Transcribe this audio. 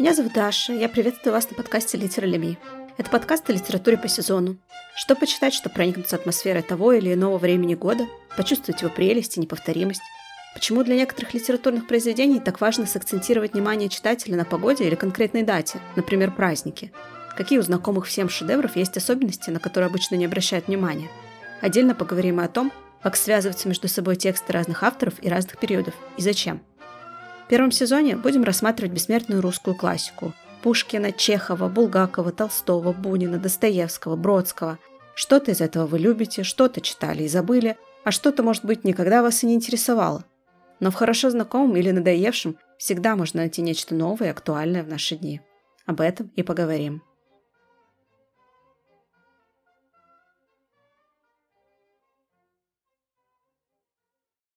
Меня зовут Даша, я приветствую вас на подкасте «Литера Леми». Это подкаст о литературе по сезону. Что почитать, чтобы проникнуться атмосферой того или иного времени года, почувствовать его прелесть и неповторимость. Почему для некоторых литературных произведений так важно сакцентировать внимание читателя на погоде или конкретной дате, например, праздники. Какие у знакомых всем шедевров есть особенности, на которые обычно не обращают внимания. Отдельно поговорим и о том, как связываются между собой тексты разных авторов и разных периодов, и зачем. Первом сезоне будем рассматривать бессмертную русскую классику – Пушкина, Чехова, Булгакова, Толстого, Бунина, Достоевского, Бродского. Что-то из этого вы любите, что-то читали и забыли, а что-то, может быть, никогда вас и не интересовало. Но в хорошо знакомом или надоевшем всегда можно найти нечто новое и актуальное в наши дни. Об этом и поговорим.